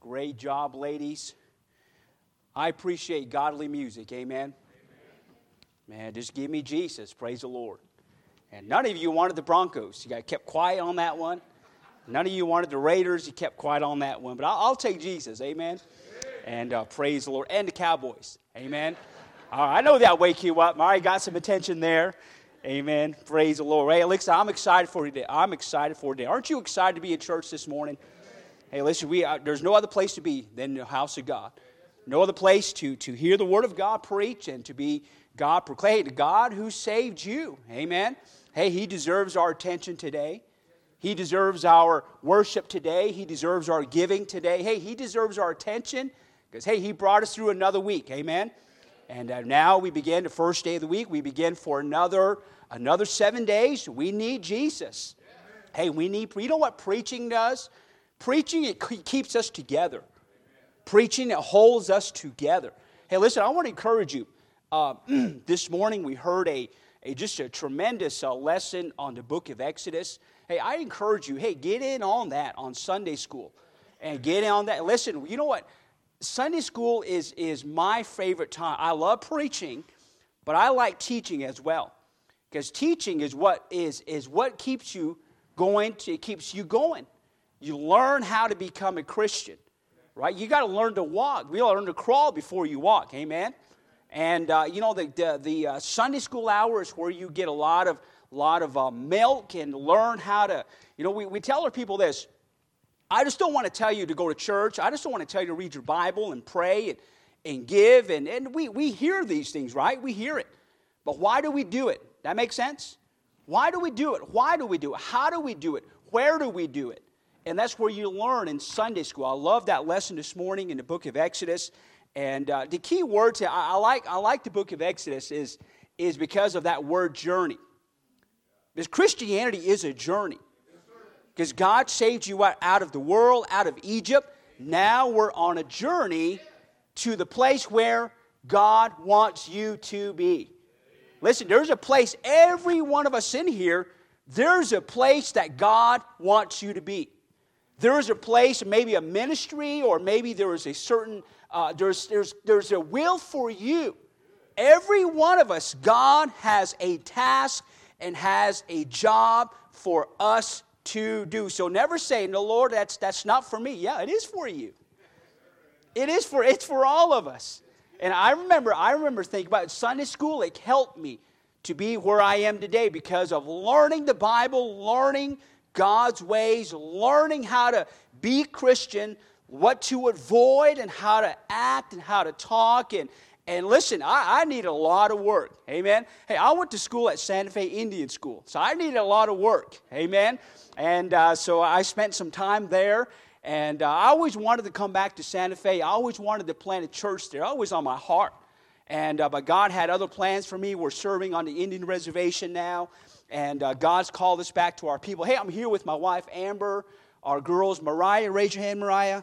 Great job, ladies. I appreciate godly music. Amen. Man, just give me Jesus. Praise the Lord. And none of you wanted the Broncos. You got kept quiet on that one. None of you wanted the Raiders. You kept quiet on that one. But I'll, I'll take Jesus. Amen. And uh, praise the Lord. And the Cowboys. Amen. All right, I know that wake you up. All right, got some attention there. Amen. Praise the Lord. Hey, Alexa, I'm excited for today. I'm excited for today. Aren't you excited to be at church this morning? Hey, listen, we, uh, there's no other place to be than the house of God. No other place to, to hear the word of God preach and to be God proclaimed. The God who saved you. Amen. Hey, He deserves our attention today. He deserves our worship today. He deserves our giving today. Hey, He deserves our attention because, hey, He brought us through another week. Amen. And uh, now we begin the first day of the week. We begin for another another seven days. We need Jesus. Hey, we need. You know what preaching does? Preaching it keeps us together. Preaching it holds us together. Hey, listen. I want to encourage you. Uh, this morning we heard a, a just a tremendous uh, lesson on the book of Exodus. Hey, I encourage you. Hey, get in on that on Sunday school, and get in on that. Listen. You know what? Sunday school is, is my favorite time. I love preaching, but I like teaching as well. Because teaching is what is, is what keeps you going to, it keeps you going. You learn how to become a Christian. Right? You got to learn to walk. We learn to crawl before you walk. Amen. And uh, you know the the, the uh, Sunday school hours where you get a lot of lot of uh, milk and learn how to. You know, we, we tell our people this. I just don't want to tell you to go to church. I just don't want to tell you to read your Bible and pray and, and give. And, and we, we hear these things, right? We hear it. But why do we do it? That makes sense? Why do we do it? Why do we do it? How do we do it? Where do we do it? And that's where you learn in Sunday school. I love that lesson this morning in the book of Exodus. And uh, the key word to, I, I, like, I like the book of Exodus is, is because of that word journey. Because Christianity is a journey because God saved you out of the world, out of Egypt. Now we're on a journey to the place where God wants you to be. Listen, there's a place, every one of us in here, there's a place that God wants you to be. There is a place, maybe a ministry, or maybe there is a certain, uh, there's, there's, there's a will for you. Every one of us, God has a task and has a job for us to do. So never say, no, Lord, that's, that's not for me. Yeah, it is for you. It is for, it's for all of us. And I remember, I remember thinking about. Sunday school, it helped me to be where I am today because of learning the Bible, learning God's ways, learning how to be Christian, what to avoid, and how to act and how to talk. And, and listen, I, I need a lot of work. Amen. Hey, I went to school at Santa Fe Indian School, so I needed a lot of work. Amen. And uh, so I spent some time there. And uh, I always wanted to come back to Santa Fe. I always wanted to plant a church there. Always on my heart. And uh, but God had other plans for me. We're serving on the Indian reservation now, and uh, God's called us back to our people. Hey, I'm here with my wife Amber, our girls Mariah. Raise your hand, Mariah.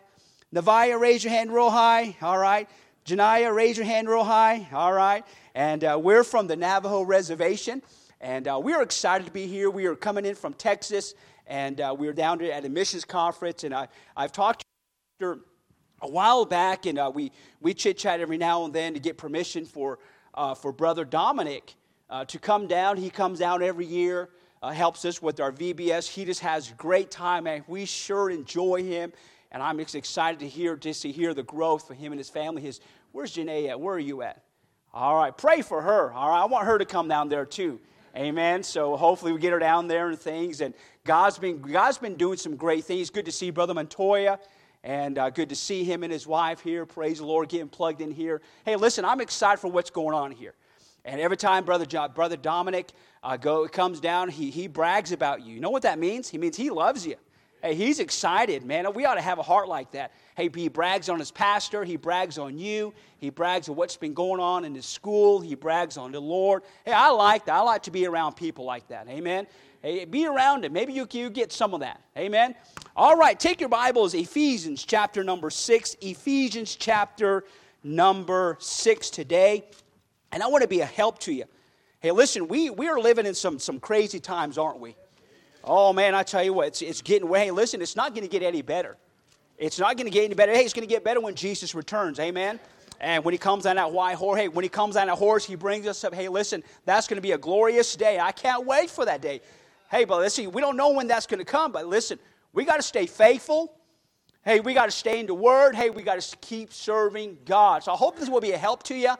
Navaya, raise your hand real high. All right. Janaya, raise your hand real high. All right. And uh, we're from the Navajo Reservation. And uh, we are excited to be here. We are coming in from Texas. And uh, we were down at a missions conference. And I, I've talked to her a while back. And uh, we, we chit chat every now and then to get permission for, uh, for Brother Dominic uh, to come down. He comes down every year. helps us with our VBS. He just has great time, and we sure enjoy him and I'm just excited to hear just to hear the growth for him and his family. His where's Janae at? Where are you at? All right, pray for her. All right, I want her to come down there too. Amen. So hopefully we get her down there and things. And God's been God's been doing some great things. Good to see Brother Montoya. And uh, good to see him and his wife here. Praise the Lord, getting plugged in here. Hey, listen, I'm excited for what's going on here. And every time Brother, John, Brother Dominic uh, go, comes down, he, he brags about you. You know what that means? He means he loves you. Hey, he's excited, man. We ought to have a heart like that. Hey, he brags on his pastor. He brags on you. He brags on what's been going on in his school. He brags on the Lord. Hey, I like that. I like to be around people like that. Amen. Hey, be around it. Maybe you, you get some of that. Amen. All right, take your Bibles, Ephesians chapter number six. Ephesians chapter number six today. And I want to be a help to you. Hey, listen, we, we are living in some, some crazy times, aren't we? Oh man, I tell you what, it's, it's getting way. Hey, listen, it's not going to get any better. It's not going to get any better. Hey, it's going to get better when Jesus returns. Amen. And when he comes on that white horse, hey, when he comes on that horse, he brings us up. Hey, listen, that's going to be a glorious day. I can't wait for that day. Hey, but listen, we don't know when that's going to come, but listen, we got to stay faithful. Hey, we got to stay in the Word. Hey, we got to keep serving God. So I hope this will be a help to you,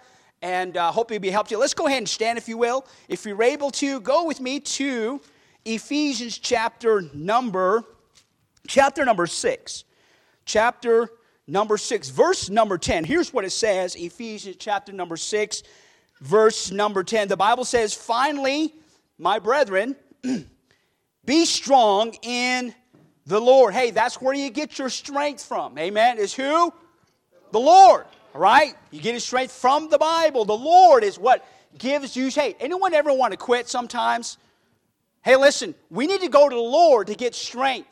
and uh, hope it'll be you. Let's go ahead and stand, if you will. If you're able to, go with me to Ephesians chapter number, chapter number six. Chapter number 6, verse number 10. Here's what it says Ephesians chapter number 6, verse number 10. The Bible says, Finally, my brethren, be strong in the Lord. Hey, that's where you get your strength from. Amen. Is who? The Lord. All right? You get your strength from the Bible. The Lord is what gives you. Hey, anyone ever want to quit sometimes? Hey, listen, we need to go to the Lord to get strength.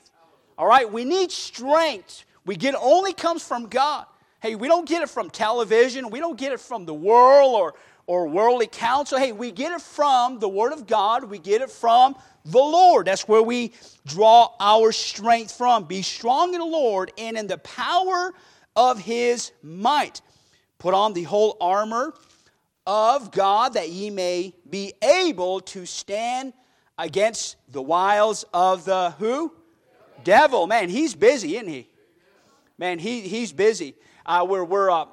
All right? We need strength we get only comes from God. Hey, we don't get it from television. We don't get it from the world or, or worldly counsel. Hey, we get it from the Word of God. We get it from the Lord. That's where we draw our strength from. Be strong in the Lord and in the power of His might. Put on the whole armor of God that ye may be able to stand against the wiles of the who? Devil. Man, he's busy, isn't he? man, he, he's busy. Uh, we're, we're, uh,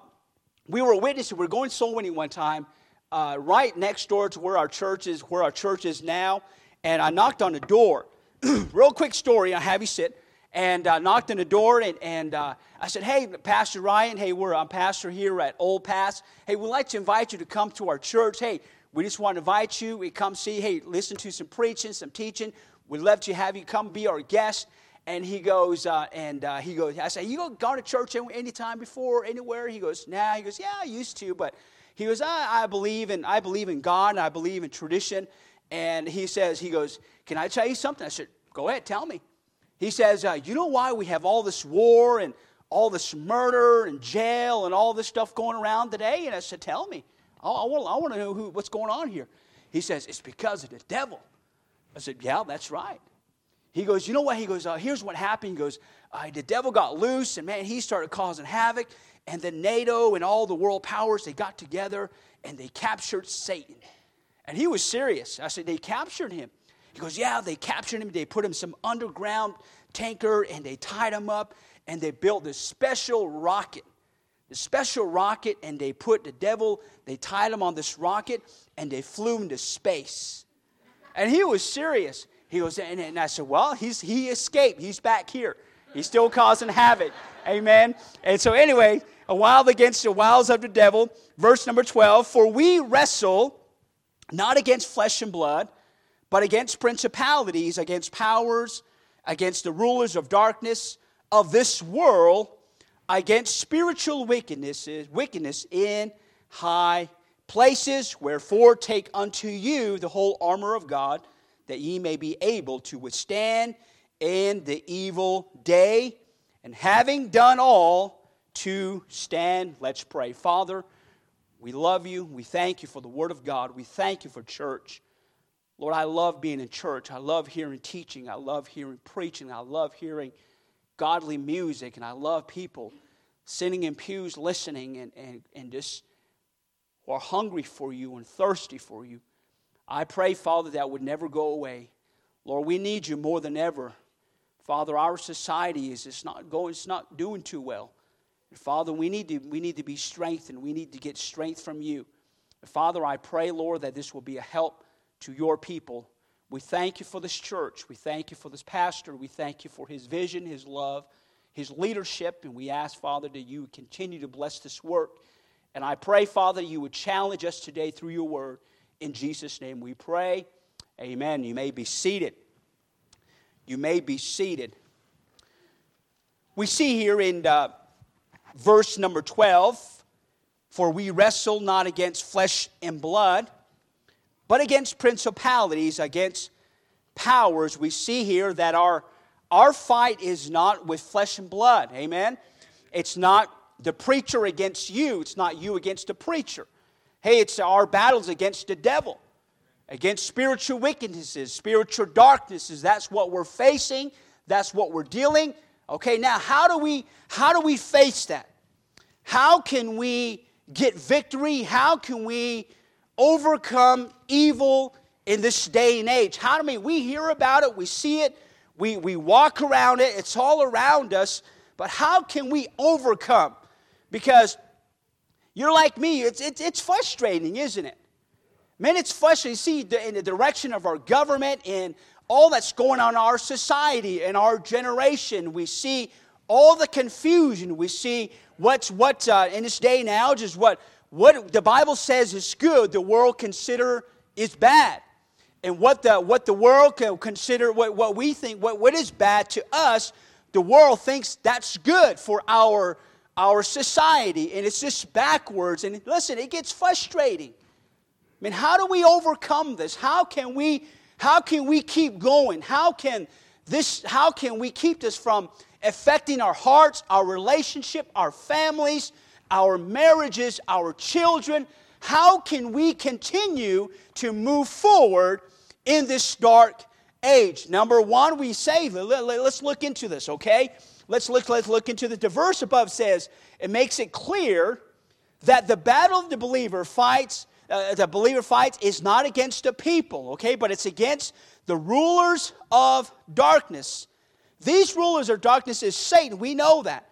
we were witnessing, we are going soul winning one time, uh, right next door to where our church is, where our church is now. And I knocked on the door. Real quick story, I have you sit. And uh, knocked on the door and, and uh, I said, Hey, Pastor Ryan, hey, we're, I'm pastor here at Old Pass. Hey, we'd like to invite you to come to our church. Hey, we just want to invite you. We come see, hey, listen to some preaching, some teaching. We'd love to have you come be our guest and he goes, uh, and uh, he goes, I say, you go gone to church any time before, anywhere? He goes, nah. He goes, yeah, I used to, but he goes, I, I believe in, I believe in God, and I believe in tradition. And he says, he goes, can I tell you something? I said, go ahead, tell me. He says, uh, you know why we have all this war and all this murder and jail and all this stuff going around today? And I said, tell me. I, I want, to know who, what's going on here. He says, it's because of the devil. I said, yeah, that's right. He goes, You know what? He goes, uh, Here's what happened. He goes, uh, The devil got loose, and man, he started causing havoc. And then NATO and all the world powers, they got together and they captured Satan. And he was serious. I said, They captured him. He goes, Yeah, they captured him. They put him some underground tanker and they tied him up and they built this special rocket. The special rocket, and they put the devil, they tied him on this rocket and they flew him to space. And he was serious. He goes, and, and I said, well, he's, he escaped. He's back here. He's still causing havoc. Amen. And so, anyway, a wild against the wiles of the devil. Verse number 12 For we wrestle not against flesh and blood, but against principalities, against powers, against the rulers of darkness of this world, against spiritual wickednesses, wickedness in high places. Wherefore, take unto you the whole armor of God that ye may be able to withstand in the evil day, and having done all, to stand. Let's pray. Father, we love you. We thank you for the Word of God. We thank you for church. Lord, I love being in church. I love hearing teaching. I love hearing preaching. I love hearing godly music. And I love people sitting in pews listening and, and, and just are hungry for you and thirsty for you. I pray, Father, that would never go away. Lord, we need you more than ever. Father, our society is it's not going, it's not doing too well. And Father, we need to we need to be strengthened. We need to get strength from you. And Father, I pray, Lord, that this will be a help to your people. We thank you for this church. We thank you for this pastor. We thank you for his vision, his love, his leadership. And we ask, Father, that you continue to bless this work. And I pray, Father, you would challenge us today through your word. In Jesus' name we pray. Amen. You may be seated. You may be seated. We see here in uh, verse number 12 For we wrestle not against flesh and blood, but against principalities, against powers. We see here that our, our fight is not with flesh and blood. Amen. It's not the preacher against you, it's not you against the preacher. Hey, it's our battles against the devil, against spiritual wickednesses, spiritual darknesses. That's what we're facing. That's what we're dealing. Okay, now how do we how do we face that? How can we get victory? How can we overcome evil in this day and age? How do we we hear about it, we see it, we, we walk around it, it's all around us, but how can we overcome? Because you're like me, it's, it's, it's frustrating, isn't it? Man, it's frustrating. You see, the, in the direction of our government and all that's going on in our society and our generation, we see all the confusion. We see what's what uh, in this day now is what what the Bible says is good, the world consider is bad. And what the what the world can consider what, what we think what, what is bad to us, the world thinks that's good for our our society. And it's just backwards. And listen, it gets frustrating. I mean, how do we overcome this? How can we how can we keep going? How can this how can we keep this from affecting our hearts, our relationship, our families, our marriages, our children? How can we continue to move forward in this dark age? Number one, we say, let's look into this, okay? Let's look, let's look into the, the verse above says, it makes it clear that the battle of the believer fights uh, the believer fights is not against the people, okay, but it's against the rulers of darkness. These rulers of darkness is Satan. We know that.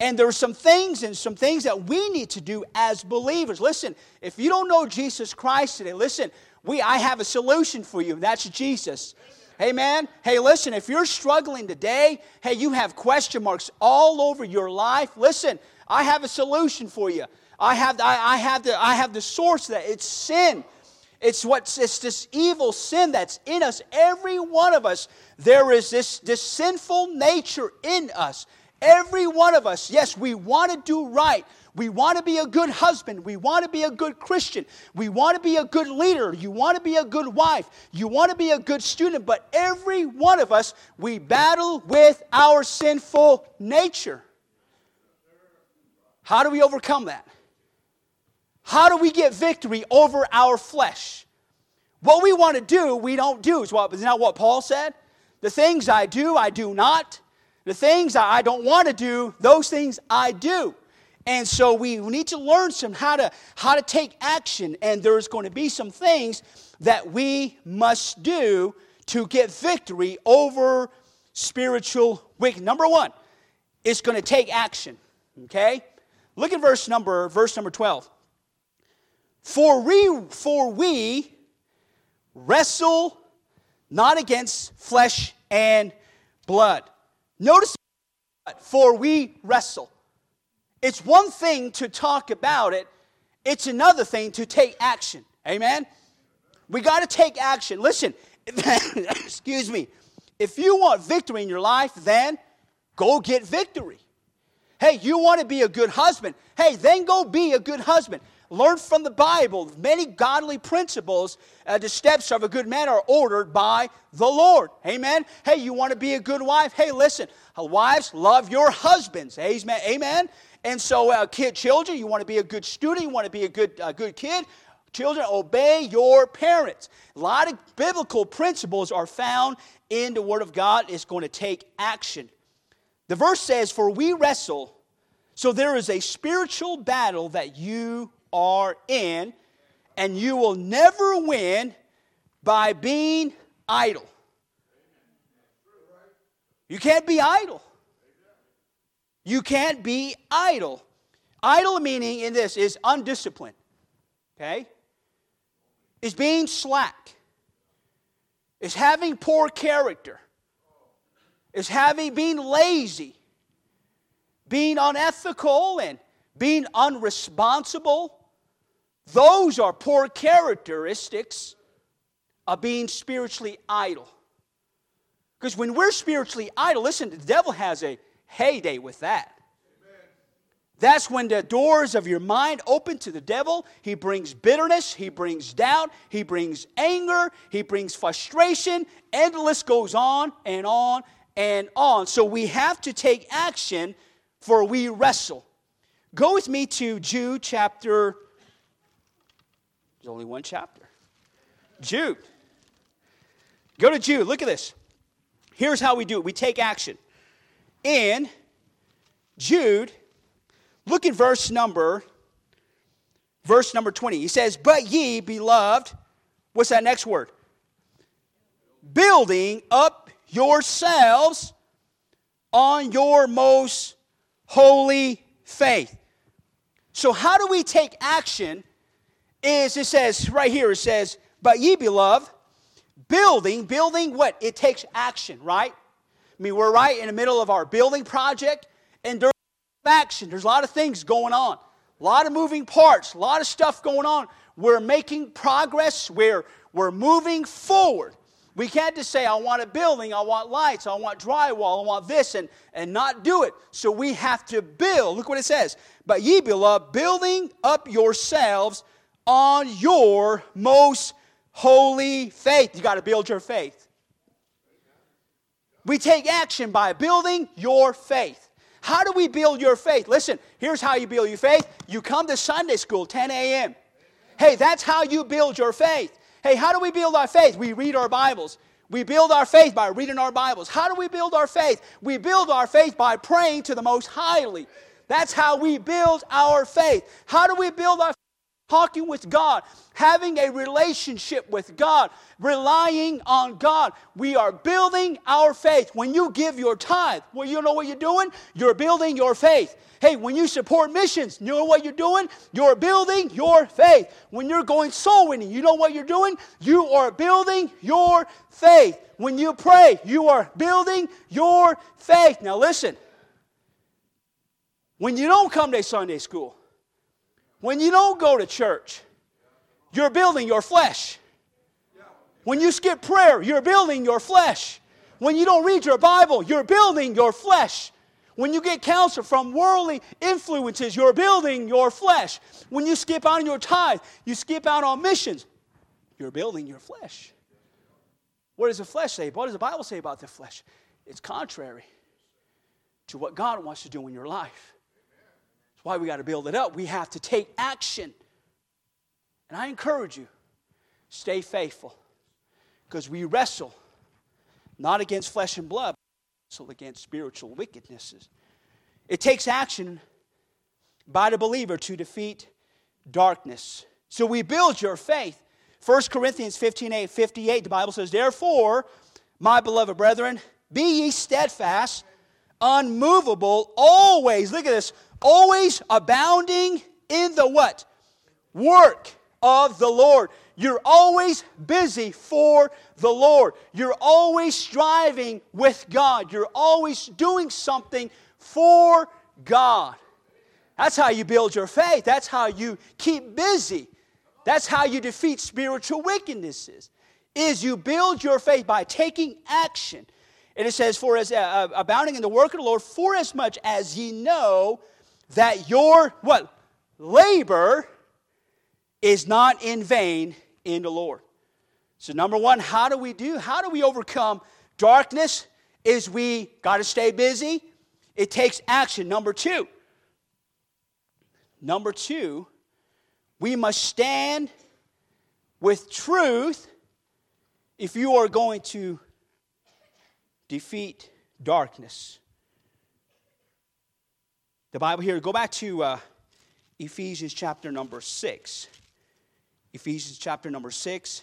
And there are some things and some things that we need to do as believers. Listen, if you don't know Jesus Christ today, listen, we I have a solution for you, that's Jesus. Amen. Hey, listen, if you're struggling today, hey, you have question marks all over your life, listen, I have a solution for you. I have, I, I, have the, I have the source that it's sin. It's what it's this evil sin that's in us. Every one of us, there is this, this sinful nature in us. Every one of us, yes, we want to do right. We want to be a good husband. We want to be a good Christian. We want to be a good leader. You want to be a good wife. You want to be a good student. But every one of us, we battle with our sinful nature. How do we overcome that? How do we get victory over our flesh? What we want to do, we don't do. Is what, isn't that what Paul said? The things I do, I do not. The things I don't want to do, those things I do. And so we need to learn some how to how to take action. And there's going to be some things that we must do to get victory over spiritual wickedness. Number one, it's going to take action. Okay? Look at verse number verse number 12. For we, for we wrestle not against flesh and blood. Notice, for we wrestle. It's one thing to talk about it, it's another thing to take action. Amen? We got to take action. Listen, excuse me. If you want victory in your life, then go get victory. Hey, you want to be a good husband? Hey, then go be a good husband. Learn from the Bible. Many godly principles, uh, the steps of a good man are ordered by the Lord. Amen. Hey, you want to be a good wife? Hey, listen, uh, wives, love your husbands. Amen. Amen. And so, uh, kid, children, you want to be a good student, you want to be a good, uh, good kid. Children, obey your parents. A lot of biblical principles are found in the Word of God. It's going to take action. The verse says, For we wrestle. So there is a spiritual battle that you are in, and you will never win by being idle. You can't be idle. You can't be idle. Idle meaning in this is undisciplined. Okay? Is being slack. Is having poor character. Is having being lazy. Being unethical and being unresponsible those are poor characteristics of being spiritually idle. Because when we're spiritually idle, listen, the devil has a heyday with that. That's when the doors of your mind open to the devil. He brings bitterness, he brings doubt, he brings anger, he brings frustration, and goes on and on and on. So we have to take action for we wrestle. Go with me to Jude chapter there's only one chapter. Jude. Go to Jude. Look at this. Here's how we do it we take action. in Jude, look at verse number verse number 20. He says, "But ye, beloved, what's that next word? Building up yourselves on your most holy faith." So how do we take action? Is it says right here it says, "But ye, beloved, building, building what? It takes action, right? I mean, we're right in the middle of our building project, and there's action. There's a lot of things going on, a lot of moving parts, a lot of stuff going on. We're making progress. We're, we're moving forward. We can't just say, I want a building, I want lights, I want drywall, I want this, and, and not do it. So we have to build. Look what it says. But ye, beloved, building up yourselves on your most holy faith. You got to build your faith. We take action by building your faith. How do we build your faith? Listen, here's how you build your faith. You come to Sunday school, 10 a.m. Hey, that's how you build your faith. Hey, how do we build our faith? We read our Bibles. We build our faith by reading our Bibles. How do we build our faith? We build our faith by praying to the Most Highly. That's how we build our faith. How do we build our talking with God, having a relationship with God, relying on God. We are building our faith. When you give your tithe, well, you know what you're doing? You're building your faith. Hey, when you support missions, you know what you're doing? You're building your faith. When you're going soul winning, you know what you're doing? You are building your faith. When you pray, you are building your faith. Now, listen. When you don't come to Sunday school, when you don't go to church, you're building your flesh. When you skip prayer, you're building your flesh. When you don't read your Bible, you're building your flesh. When you get counsel from worldly influences, you're building your flesh. When you skip out on your tithe, you skip out on missions, you're building your flesh. What does the flesh say? What does the Bible say about the flesh? It's contrary to what God wants to do in your life. Why we got to build it up. We have to take action. And I encourage you, stay faithful. Because we wrestle not against flesh and blood, but against spiritual wickednesses. It takes action by the believer to defeat darkness. So we build your faith. 1 Corinthians 15 8, 58, the Bible says, Therefore, my beloved brethren, be ye steadfast, unmovable, always, look at this, always abounding in the what? Work of the Lord. You're always busy for the Lord. You're always striving with God. You're always doing something for God. That's how you build your faith. That's how you keep busy. That's how you defeat spiritual wickednesses. Is you build your faith by taking action. And it says, "For as uh, uh abounding in the work of the Lord, for as much as ye know that your what labor is not in vain in the Lord. So number 1, how do we do? How do we overcome darkness? Is we got to stay busy. It takes action. Number 2. Number 2, we must stand with truth if you are going to defeat darkness. The Bible here, go back to uh, Ephesians chapter number 6. Ephesians chapter number 6.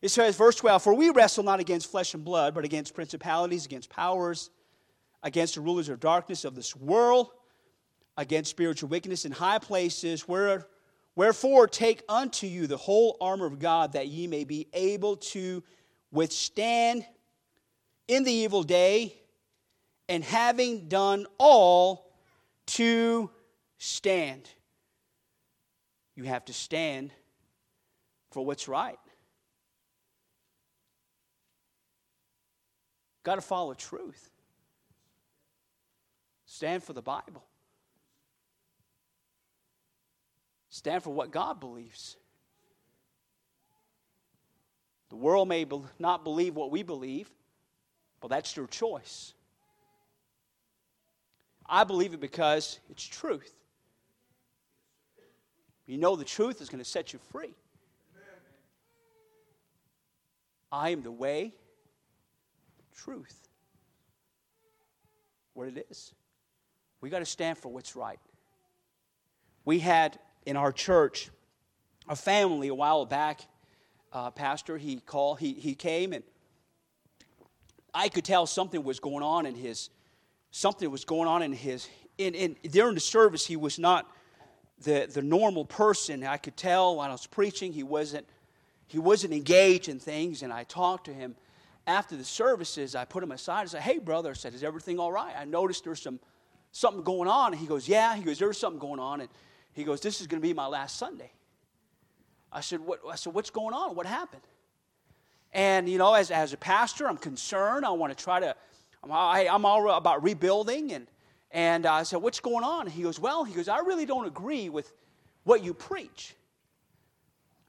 It says, verse 12, For we wrestle not against flesh and blood, but against principalities, against powers, against the rulers of darkness of this world, against spiritual wickedness in high places. Where, wherefore, take unto you the whole armor of God, that ye may be able to withstand in the evil day, and having done all, to stand. You have to stand for what's right. Got to follow truth. Stand for the Bible. Stand for what God believes. The world may not believe what we believe, but that's their choice. I believe it because it's truth. You know the truth is going to set you free. I am the way, truth. what it is. We got to stand for what's right. We had in our church a family a while back. Uh, pastor, he called, he, he came, and I could tell something was going on in his, something was going on in his, in, in, during the service, he was not the, the normal person. I could tell when I was preaching, he wasn't, he wasn't engaged in things, and I talked to him after the services. I put him aside and said, Hey, brother, I said, Is everything all right? I noticed there's some something going on. And he goes, Yeah. He goes, There's something going on. And he goes, This is going to be my last Sunday. I said, what, I said, What's going on? What happened? And, you know, as, as a pastor, I'm concerned. I want to try to, I'm, I, I'm all about rebuilding. And, and uh, I said, What's going on? He goes, Well, he goes, I really don't agree with what you preach.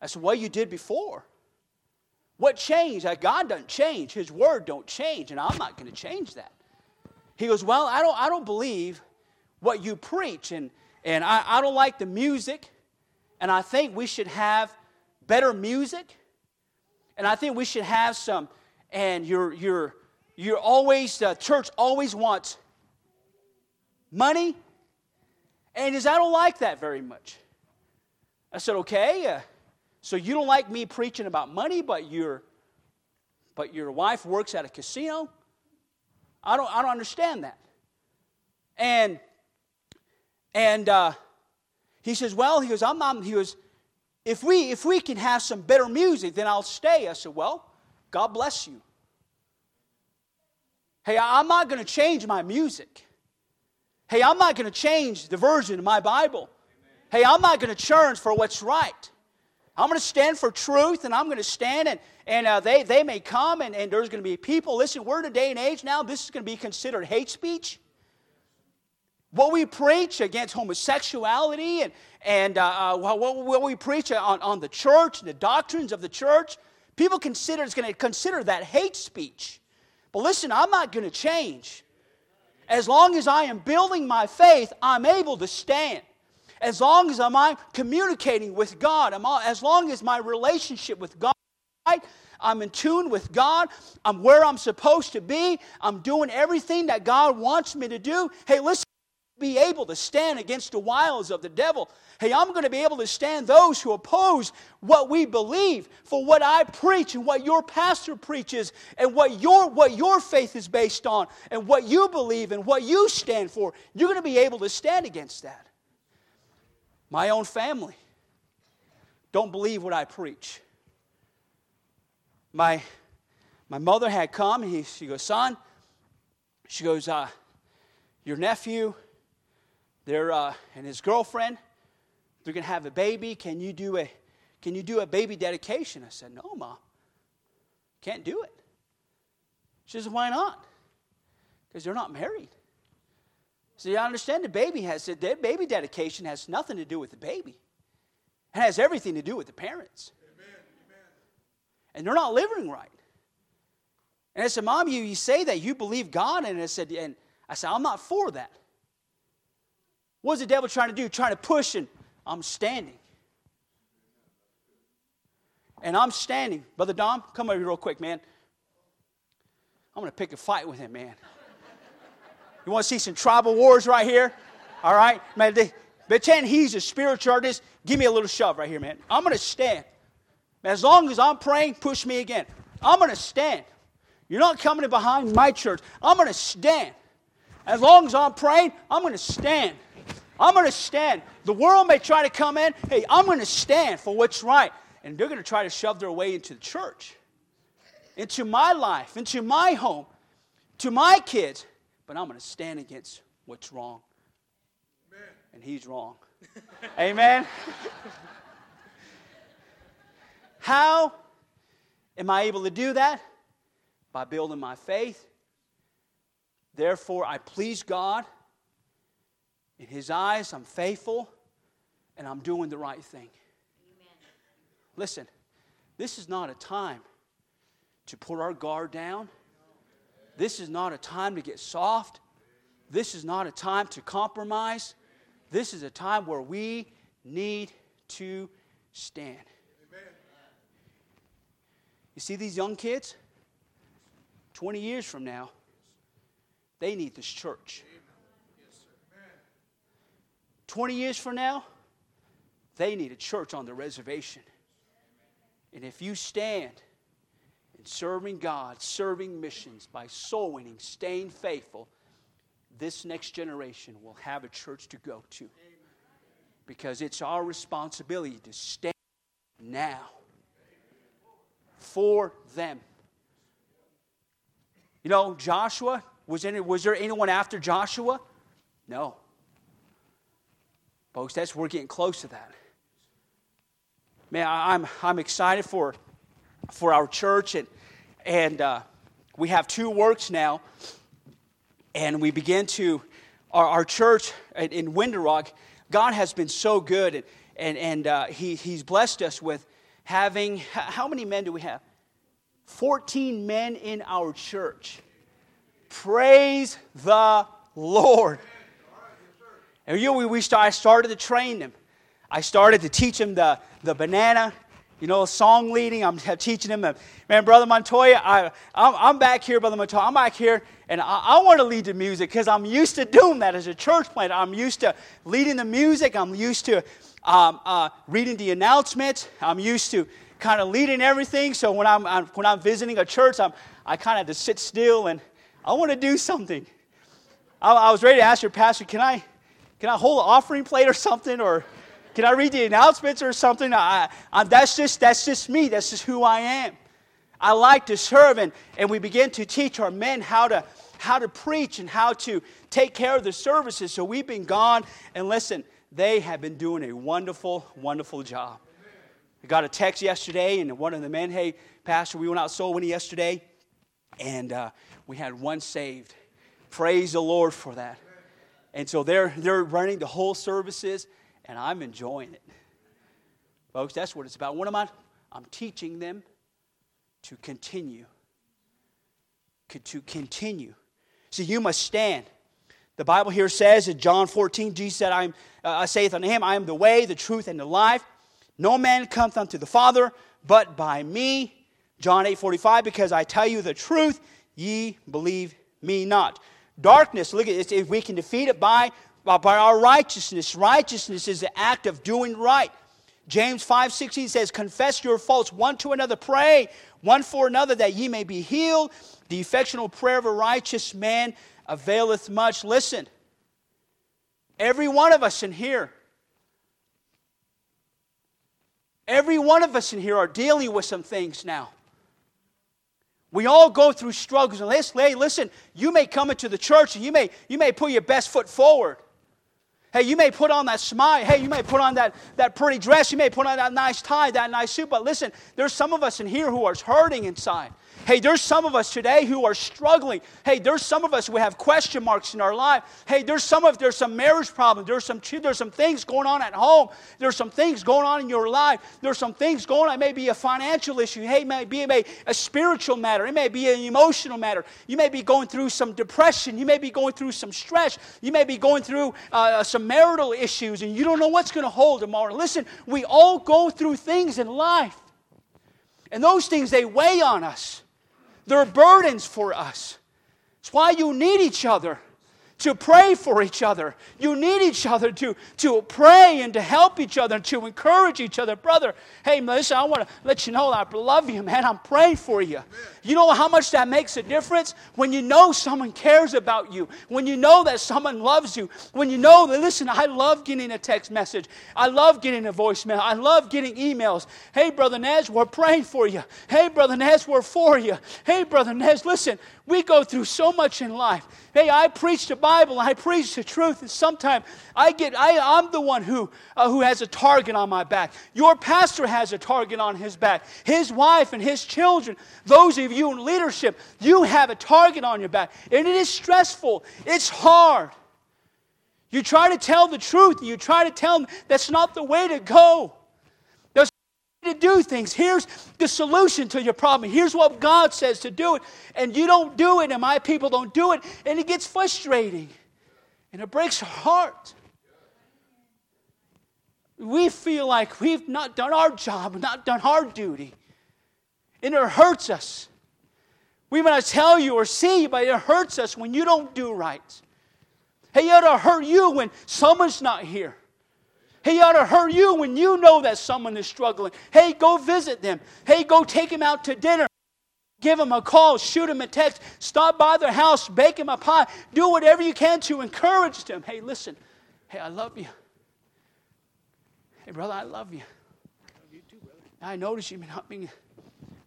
I said, Well, you did before. What changed? God doesn't change. His word don't change, and I'm not going to change that. He goes, Well, I don't, I don't believe what you preach, and, and I, I don't like the music, and I think we should have better music, and I think we should have some, and you're, you're, you're always, the church always wants money, and is I don't like that very much. I said, Okay, uh, so you don't like me preaching about money, but your, but your wife works at a casino? I don't, I don't understand that. And, and uh, he says, well, he goes, I'm not, he goes, if we, if we can have some better music, then I'll stay. I said, well, God bless you. Hey, I'm not going to change my music. Hey, I'm not going to change the version of my Bible. Hey, I'm not going to churn for what's right. I'm going to stand for truth and I'm going to stand and, and uh, they, they may come and, and there's going to be people. Listen, we're in a day and age now, this is going to be considered hate speech. What we preach against homosexuality and, and uh, uh what, what, we preach on, on the church, the doctrines of the church, people consider it's going to consider that hate speech. But listen, I'm not going to change. As long as I am building my faith, I'm able to stand as long as I'm communicating with God, I'm. as long as my relationship with God, right, I'm in tune with God, I'm where I'm supposed to be, I'm doing everything that God wants me to do. Hey, listen, be able to stand against the wiles of the devil. Hey, I'm going to be able to stand those who oppose what we believe for what I preach and what your pastor preaches and what your, what your faith is based on and what you believe and what you stand for. You're going to be able to stand against that. My own family don't believe what I preach. My, my mother had come, he, she goes, Son, she goes, uh, Your nephew they're, uh, and his girlfriend, they're going to have a baby. Can you, do a, can you do a baby dedication? I said, No, Ma. Can't do it. She says, Why not? Because they're not married. See, I understand the baby has the baby dedication has nothing to do with the baby. It has everything to do with the parents. Amen. Amen. And they're not living right. And I said, Mom, you, you say that you believe God, and I said, and I said, I'm not for that. What's the devil trying to do? Trying to push, and I'm standing. And I'm standing. Brother Dom, come over here real quick, man. I'm going to pick a fight with him, man. You want to see some tribal wars right here? All right? Man, they, pretend he's a spiritual artist. Give me a little shove right here, man. I'm going to stand. As long as I'm praying, push me again. I'm going to stand. You're not coming behind my church. I'm going to stand. As long as I'm praying, I'm going to stand. I'm going to stand. The world may try to come in. Hey, I'm going to stand for what's right. And they're going to try to shove their way into the church, into my life, into my home, to my kids but I'm going to stand against what's wrong. Amen. And he's wrong. Amen. How am I able to do that? By building my faith. Therefore, I please God. In His eyes, I'm faithful and I'm doing the right thing. Amen. Listen, this is not a time to put our guard down this is not a time to get soft. This is not a time to compromise. This is a time where we need to stand. You see these young kids? 20 years from now, they need this church. 20 years from now, they need a church on the reservation. And if you stand in serving God, serving missions by soul winning, staying faithful, this next generation will have a church to go to. Because it's our responsibility to stand now for them. You know, Joshua, was, any, was there anyone after Joshua? No. Folks, that's we're getting close to that. Man, I'm, I'm excited for, for our church, and, and uh, we have two works now, and we begin to, our, our church in, in Window Rock, God has been so good, and, and, and uh, he, He's blessed us with having, how many men do we have? 14 men in our church. Praise the Lord. And you, we, we start, I started to train them. I started to teach them the, the banana, you know, song leading. I'm teaching them. Man, Brother Montoya, I, I'm, I'm back here, Brother Montoya. I'm back here, and I, I want to lead the music because I'm used to doing that as a church planter. I'm used to leading the music. I'm used to um, uh, reading the announcements. I'm used to kind of leading everything. So when I'm, I'm when I'm visiting a church, I'm, I kind of just sit still and I want to do something. I, I, was ready to ask your pastor, can I, can I hold an offering plate or something, or can I read the announcements or something? I, I, that's just that's just me. That's just who I am. I like to serve, and, and we begin to teach our men how to how to preach and how to take care of the services. So we've been gone, and listen, they have been doing a wonderful, wonderful job. I got a text yesterday, and one of the men, hey, Pastor, we went out soul winning yesterday, and uh, we had one saved. Praise the Lord for that. And so they're, they're running the whole services, and I'm enjoying it. Folks, that's what it's about. What am I? I'm teaching them to continue. To continue. See, you must stand. The Bible here says in John 14, Jesus said, I am, uh, saith unto him, I am the way, the truth, and the life. No man cometh unto the Father but by me. John 8 45, because I tell you the truth, ye believe me not. Darkness, look at this, if we can defeat it by, by our righteousness. Righteousness is the act of doing right. James 5 16 says, Confess your faults one to another, pray one for another that ye may be healed. The effectual prayer of a righteous man availeth much. Listen, every one of us in here, every one of us in here are dealing with some things now. We all go through struggles. And hey, listen, you may come into the church and you may, you may put your best foot forward. Hey, you may put on that smile. Hey, you may put on that, that pretty dress. You may put on that nice tie, that nice suit. But listen, there's some of us in here who are hurting inside. Hey, there's some of us today who are struggling. Hey, there's some of us who have question marks in our life. Hey, there's some of there's some marriage problems. There's some there's some things going on at home. There's some things going on in your life. There's some things going on. It may be a financial issue. Hey, it may be a, a spiritual matter. It may be an emotional matter. You may be going through some depression. You may be going through some stress. You may be going through uh, some marital issues, and you don't know what's going to hold tomorrow. Listen, we all go through things in life, and those things they weigh on us. They're burdens for us. It's why you need each other to pray for each other. You need each other to, to pray and to help each other, and to encourage each other. Brother, hey, listen, I want to let you know I love you, man. I'm praying for you. You know how much that makes a difference? When you know someone cares about you, when you know that someone loves you, when you know that, listen, I love getting a text message, I love getting a voicemail, I love getting emails. Hey, Brother Nez, we're praying for you. Hey, Brother Nez, we're for you. Hey, Brother Nez, listen, we go through so much in life. Hey, I preach the Bible, I preach the truth, and sometimes I get, I, I'm the one who, uh, who has a target on my back. Your pastor has a target on his back. His wife and his children, those of you in leadership, you have a target on your back. And it is stressful, it's hard. You try to tell the truth, you try to tell them that's not the way to go to do things. Here's the solution to your problem. Here's what God says to do it. And you don't do it, and my people don't do it, and it gets frustrating. And it breaks our heart. We feel like we've not done our job, not done our duty. And it hurts us. We may not tell you or see, you, but it hurts us when you don't do right. Hey, it ought to hurt you when someone's not here. Hey, ought to hurt you when you know that someone is struggling. Hey, go visit them. Hey, go take them out to dinner. Give them a call, shoot them a text, stop by their house, bake them a pie. Do whatever you can to encourage them. Hey, listen. Hey, I love you. Hey, brother, I love you. I love you too, brother. I notice you've been being,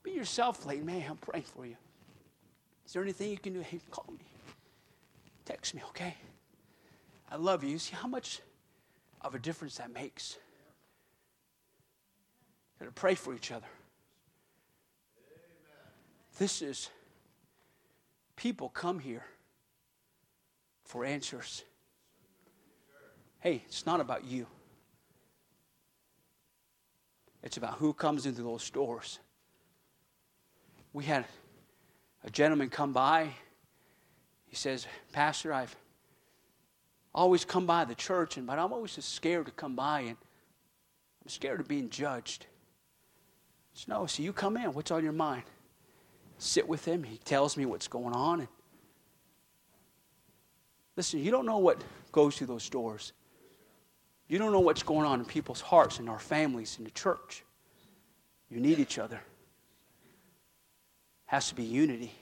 be yourself lately. Man, I'm praying for you. Is there anything you can do? Hey, call me. Text me, okay? I love. You see how much of a difference that makes? Got to pray for each other. This is people come here for answers. Hey, it's not about you. It's about who comes into those doors. We had a gentleman come by. He says, Pastor, I've always come by the church, and but I'm always just scared to come by, and I'm scared of being judged. So, no, so you come in. What's on your mind? sit with him. He tells me what's going on. And listen, you don't know what goes through those doors. You don't know what's going on in people's hearts, in our families, in the church. You need each other. Has to be unity.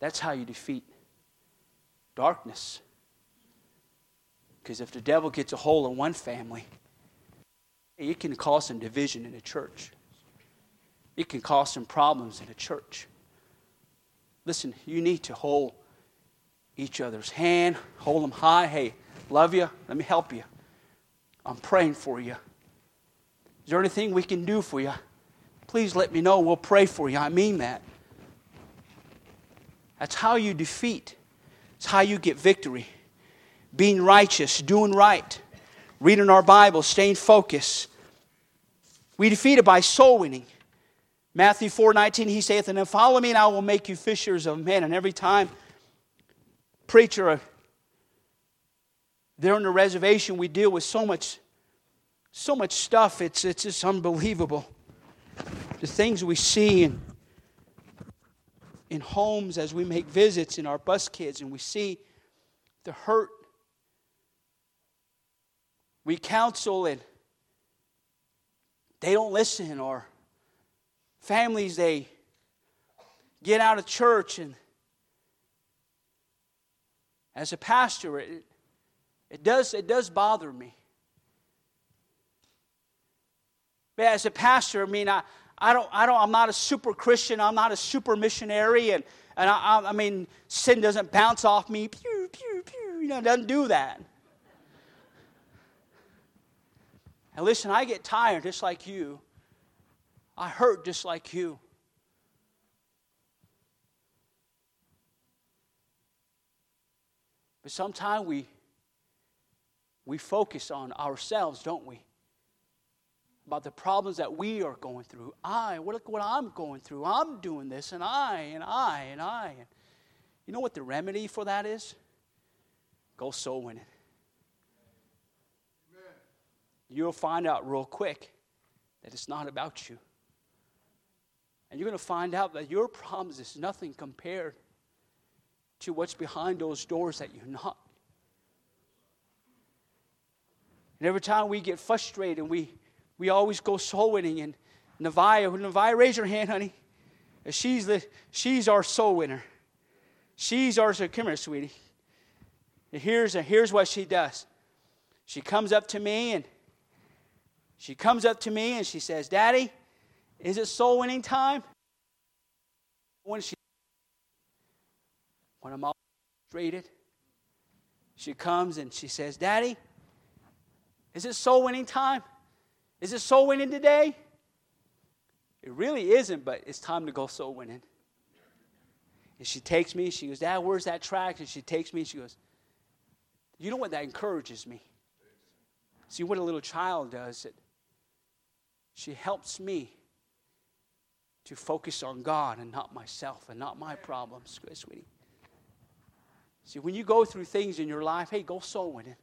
That's how you defeat darkness. Because if the devil gets a hold of one family, it can cause some division in the church it can cause some problems in a church. Listen, you need to hold each other's hand, hold them high. Hey, love you. Let me help you. I'm praying for you. Is there anything we can do for you? Please let me know. We'll pray for you. I mean that. That's how you defeat. It's how you get victory. Being righteous, doing right, reading our Bible, staying focused. We defeat it by soul winning. Matthew 4 19, he saith, And then follow me, and I will make you fishers of men. And every time, preacher, there on the reservation, we deal with so much, so much stuff. It's, it's just unbelievable. The things we see in, in homes as we make visits in our bus kids, and we see the hurt. We counsel, and they don't listen, or families, they get out of church and as a pastor, it, it, does, it does bother me. But as a pastor, I mean, I, I don't, I don't, I'm not a super Christian. I'm not a super missionary. And, and I, I mean, sin doesn't bounce off me. Pew, pew, pew. You know, it doesn't do that. And listen, I get tired just like you. I hurt just like you. But sometimes we, we focus on ourselves, don't we? About the problems that we are going through. I, what, look what I'm going through. I'm doing this, and I, and I, and I. You know what the remedy for that is? Go soul winning. You'll find out real quick that it's not about you. And you're going to find out that your problems is nothing compared to what's behind those doors that you knock. And every time we get frustrated, we, we always go soul winning. And Navia, Navia, raise your hand, honey. She's, the, she's our soul winner. She's our, come here, sweetie. And here's, here's what she does. She comes up to me and she comes up to me and she says, Daddy, is it soul winning time? When she when I'm all frustrated, she comes and she says, Daddy, is it soul winning time? Is it soul winning today? It really isn't, but it's time to go soul winning. And she takes me, she goes, Dad, where's that track? And she takes me, she goes, You know what? That encourages me. See what a little child does? It, she helps me to focus on God and not myself and not my problems, sweetie. See, when you go through things in your life, hey, go soul winning.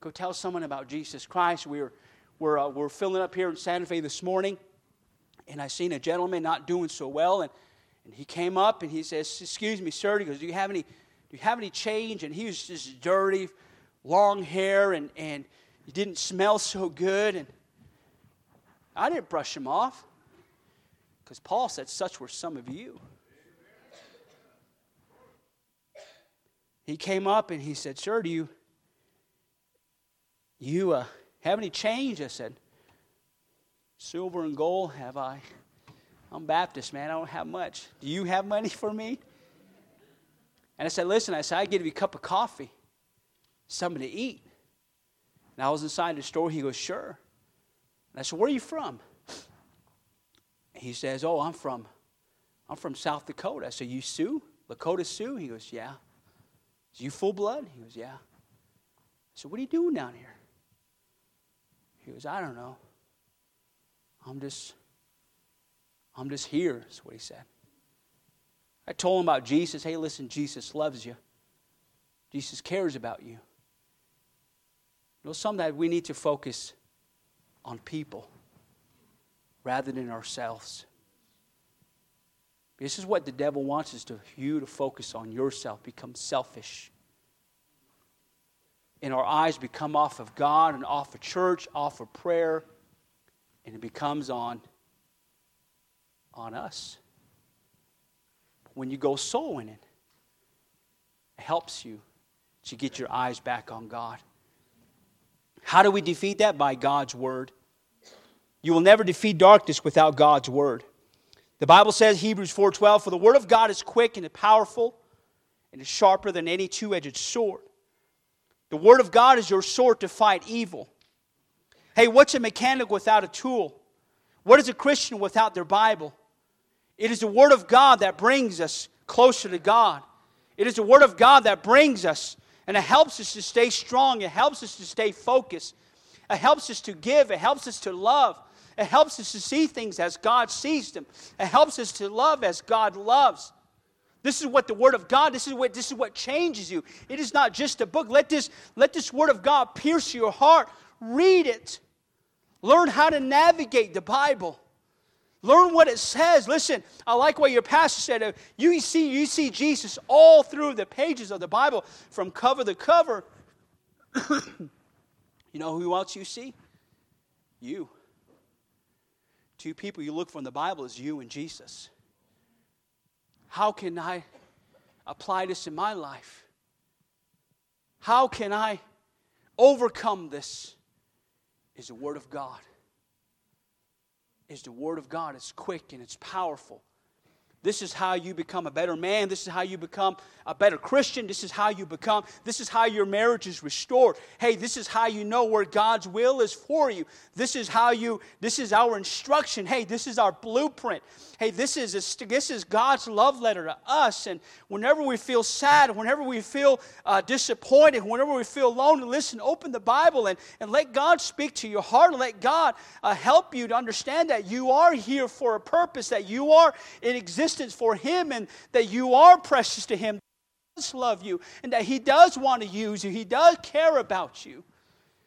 Go tell someone about Jesus Christ. We're, we're, uh, we're filling up here in Santa Fe this morning, and I seen a gentleman not doing so well, and, and he came up and he says, Excuse me, sir. He goes, Do you have any, do you have any change? And he was just dirty, long hair, and, and he didn't smell so good. And I didn't brush him off. Because Paul said, Such were some of you. He came up and he said, Sir, do you, you uh, have any change? I said, Silver and gold have I. I'm Baptist, man. I don't have much. Do you have money for me? And I said, Listen, I said, I give you a cup of coffee, something to eat. And I was inside the store. He goes, Sure. I said, Where are you from? he says, Oh, I'm from I'm from South Dakota. I said, You Sioux? Lakota Sioux? He goes, Yeah. Is you full blood? He goes, Yeah. I said, What are you doing down here? He goes, I don't know. I'm just, I'm just here, is what he said. I told him about Jesus. Hey, listen, Jesus loves you. Jesus cares about you. You know, some that we need to focus on people rather than ourselves. This is what the devil wants is to you to focus on yourself, become selfish. And our eyes become off of God and off of church, off of prayer, and it becomes on, on us. When you go soul winning, it helps you to get your eyes back on God. How do we defeat that? By God's word. You will never defeat darkness without God's word. The Bible says, Hebrews 4:12, for the word of God is quick and powerful and is sharper than any two-edged sword. The word of God is your sword to fight evil. Hey, what's a mechanic without a tool? What is a Christian without their Bible? It is the word of God that brings us closer to God. It is the word of God that brings us and it helps us to stay strong. It helps us to stay focused. It helps us to give. It helps us to love. It helps us to see things as God sees them. It helps us to love as God loves. This is what the Word of God, this is what, this is what changes you. It is not just a book. Let this, let this Word of God pierce your heart. Read it. Learn how to navigate the Bible. Learn what it says. Listen, I like what your pastor said. Uh, you see, you see Jesus all through the pages of the Bible, from cover to cover. you know who else you see? You. Two people you look for in the Bible is you and Jesus. How can I apply this in my life? How can I overcome this? Is the Word of God. Is the Word of God. It's quick and it's powerful. This is how you become a better man. This is how you become a better Christian. This is how you become, this is how your marriage is restored. Hey, this is how you know where God's will is for you. This is how you, this is our instruction. Hey, this is our blueprint. Hey, this is, this is God's love letter to us. And whenever we feel sad, whenever we feel uh, disappointed, whenever we feel lonely, listen, open the Bible and, and let God speak to your heart let God uh, help you to understand that you are here for a purpose, that you are in existence for Him, and that you are precious to Him does love you and that He does want to use you. He does care about you.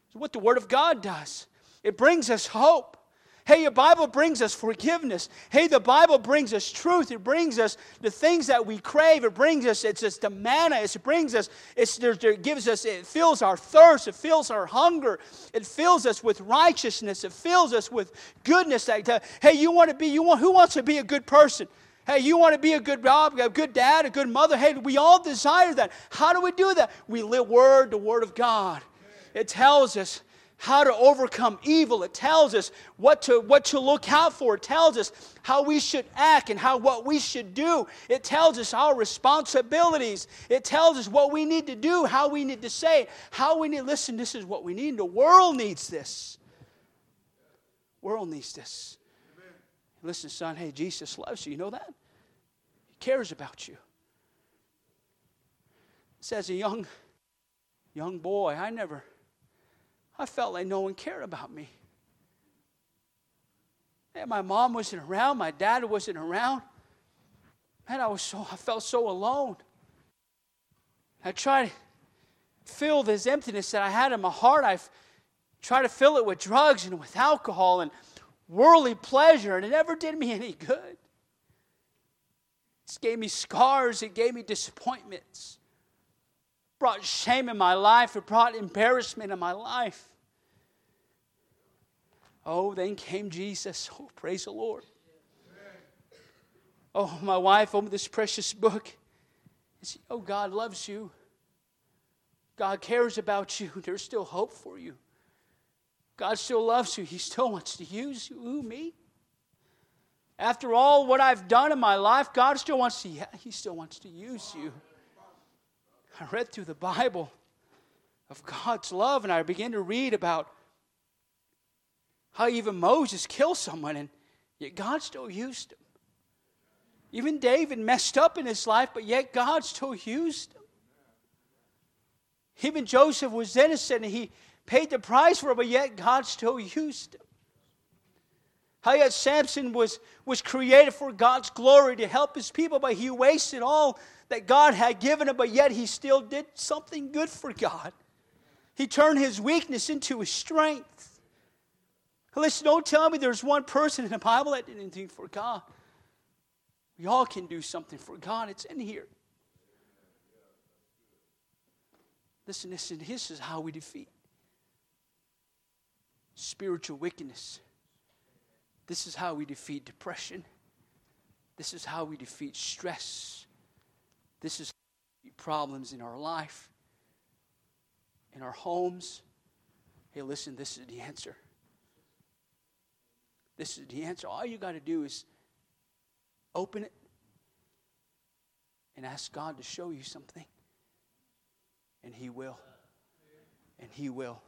It's what the Word of God does. It brings us hope. Hey, the Bible brings us forgiveness. Hey, the Bible brings us truth. It brings us the things that we crave. It brings us, it's just the manna. It brings us, it's, it gives us, it fills our thirst. It fills our hunger. It fills us with righteousness. It fills us with goodness. Hey, you want to be, you want, who wants to be a good person? Hey, you want to be a good job, a good dad, a good mother. Hey, we all desire that. How do we do that? We live word, the word of God. It tells us how to overcome evil. It tells us what to, what to look out for. It tells us how we should act and how what we should do. It tells us our responsibilities. It tells us what we need to do, how we need to say, how we need. Listen, this is what we need. The world needs this. World needs this. Listen, son, hey, Jesus loves you. You know that? Cares about you. Says a young, young boy, I never, I felt like no one cared about me. And my mom wasn't around, my dad wasn't around. Man, I was so I felt so alone. I tried to fill this emptiness that I had in my heart. I tried to fill it with drugs and with alcohol and worldly pleasure, and it never did me any good. Gave me scars, it gave me disappointments, it brought shame in my life, it brought embarrassment in my life. Oh, then came Jesus. Oh, praise the Lord. Oh, my wife opened this precious book and said, Oh, God loves you. God cares about you. There's still hope for you. God still loves you. He still wants to use you. Ooh, me. After all what I've done in my life, God still wants to, He still wants to use you. I read through the Bible of God's love and I began to read about how even Moses killed someone and yet God still used him. Even David messed up in his life, but yet God still used him. Even Joseph was innocent and he paid the price for it, but yet God still used him. How yet Samson was, was created for God's glory to help his people, but he wasted all that God had given him, but yet he still did something good for God. He turned his weakness into his strength. Listen, don't tell me there's one person in the Bible that did anything for God. We all can do something for God. It's in here. Listen, listen, this is how we defeat spiritual wickedness. This is how we defeat depression. This is how we defeat stress. This is problems in our life, in our homes. Hey, listen, this is the answer. This is the answer. All you got to do is open it and ask God to show you something. And He will. And He will.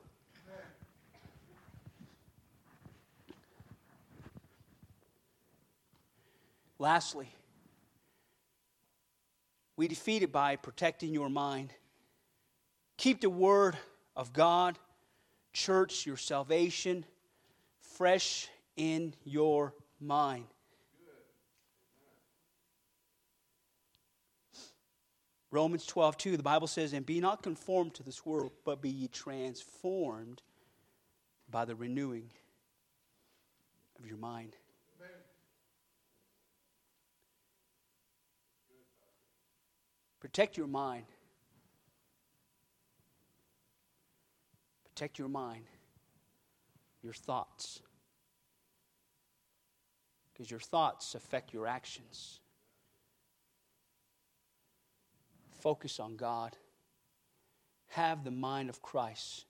Lastly, we defeat it by protecting your mind. Keep the word of God, church, your salvation, fresh in your mind. Romans 12, 2, the Bible says, And be not conformed to this world, but be ye transformed by the renewing of your mind. Protect your mind. Protect your mind, your thoughts. Because your thoughts affect your actions. Focus on God. Have the mind of Christ.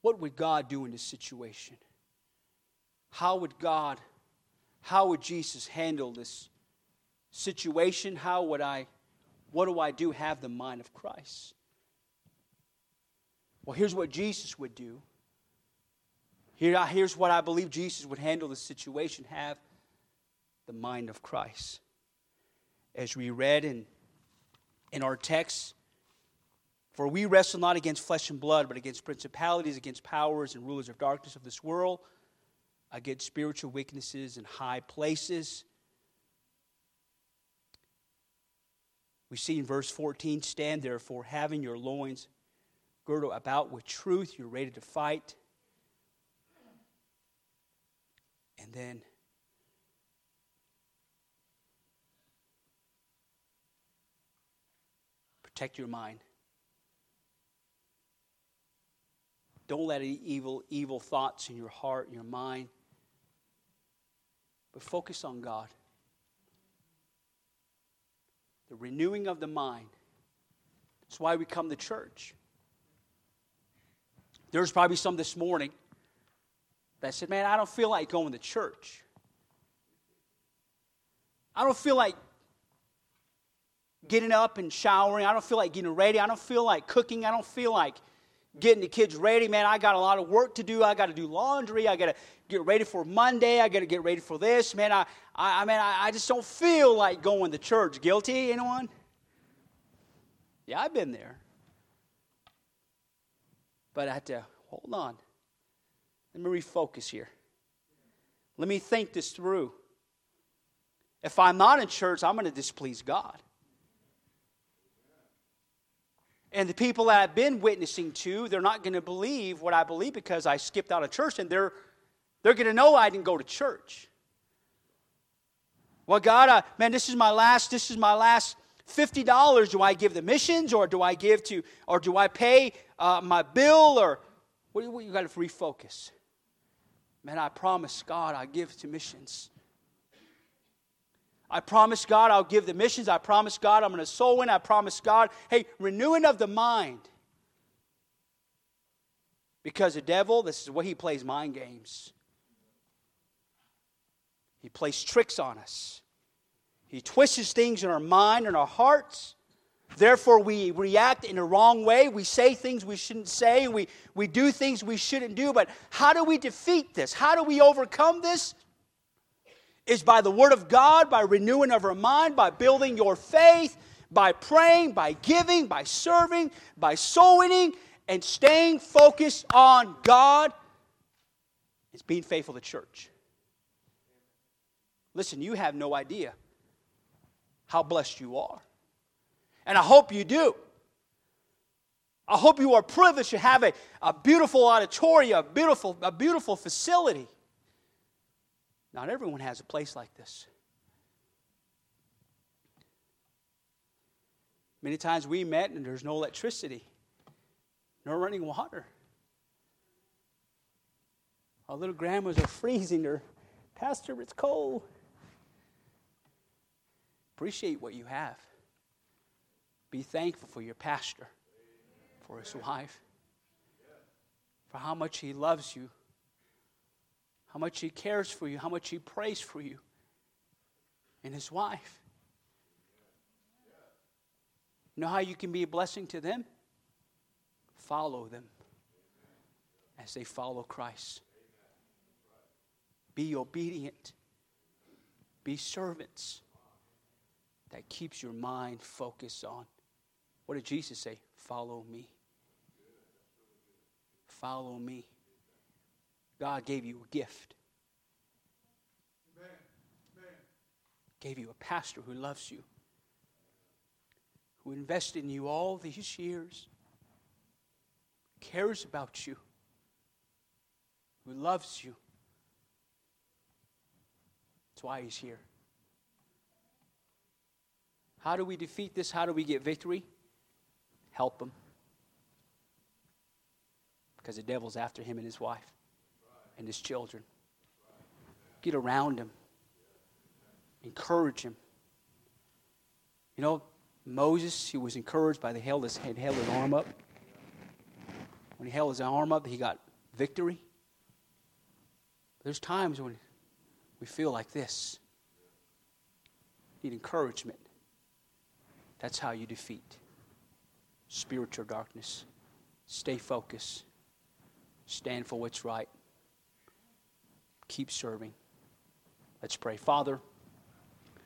What would God do in this situation? How would God, how would Jesus handle this situation, how would I, what do I do? Have the mind of Christ. Well, here's what Jesus would do. Here, here's what I believe Jesus would handle the situation have the mind of Christ. As we read in, in our text, for we wrestle not against flesh and blood, but against principalities, against powers and rulers of darkness of this world, against spiritual weaknesses in high places. We see in verse 14 stand therefore, having your loins girded about with truth, you're ready to fight. And then protect your mind. Don't let any evil, evil thoughts in your heart, your mind, but focus on God the renewing of the mind. That's why we come to church. There's probably some this morning that said, Man, I don't feel like going to church. I don't feel like getting up and showering. I don't feel like getting ready. I don't feel like cooking. I don't feel like getting the kids ready. Man, I got a lot of work to do. I got to do laundry. I got to get ready for Monday. I got to get ready for this. Man, I, I, I mean, I, I just don't feel like going to church. Guilty, anyone? Yeah, I've been there. But I had to hold on. Let me refocus here. Let me think this through. If I'm not in church, I'm going to displease God. And the people that I've been witnessing to, they're not going to believe what I believe because I skipped out of church and they're They're going to know I didn't go to church. Well, God, uh, man, this is my last, this is my last $50. Do I give the missions or do I give to, or do I pay uh, my bill or what, what you got to refocus? Man, I promise God I give to missions. I promise God I'll give the missions. I promise God I'm going to soul win. I promise God, hey, renewing of the mind. Because the devil, this is what he plays mind games. He plays tricks on us. He twists things in our mind and our hearts. Therefore, we react in a wrong way. We say things we shouldn't say. We, we do things we shouldn't do. But how do we defeat this? How do we overcome this? Is by the Word of God, by renewing of our mind, by building your faith, by praying, by giving, by serving, by sowing, and staying focused on God. It's being faithful to church. Listen, you have no idea how blessed you are. And I hope you do. I hope you are privileged to have a, a beautiful auditorium, a beautiful, a beautiful facility. Not everyone has a place like this. Many times we met and there's no electricity, no running water. Our little grandmas are freezing her. Pastor, it's cold. Appreciate what you have. Be thankful for your pastor, for his wife, for how much he loves you, how much he cares for you, how much he prays for you, and his wife. Know how you can be a blessing to them? Follow them as they follow Christ. Be obedient. Be servants that keeps your mind focused on what did Jesus say? Follow me. Follow me. God gave you a gift. Gave you a pastor who loves you, who invested in you all these years, cares about you, who loves you. That's why he's here. How do we defeat this? How do we get victory? Help him. Because the devil's after him and his wife and his children. Get around him. Encourage him. You know, Moses, he was encouraged by the held his, held his arm up. When he held his arm up, he got victory. There's times when we feel like this. Need encouragement. That's how you defeat spiritual darkness. Stay focused. Stand for what's right. Keep serving. Let's pray. Father,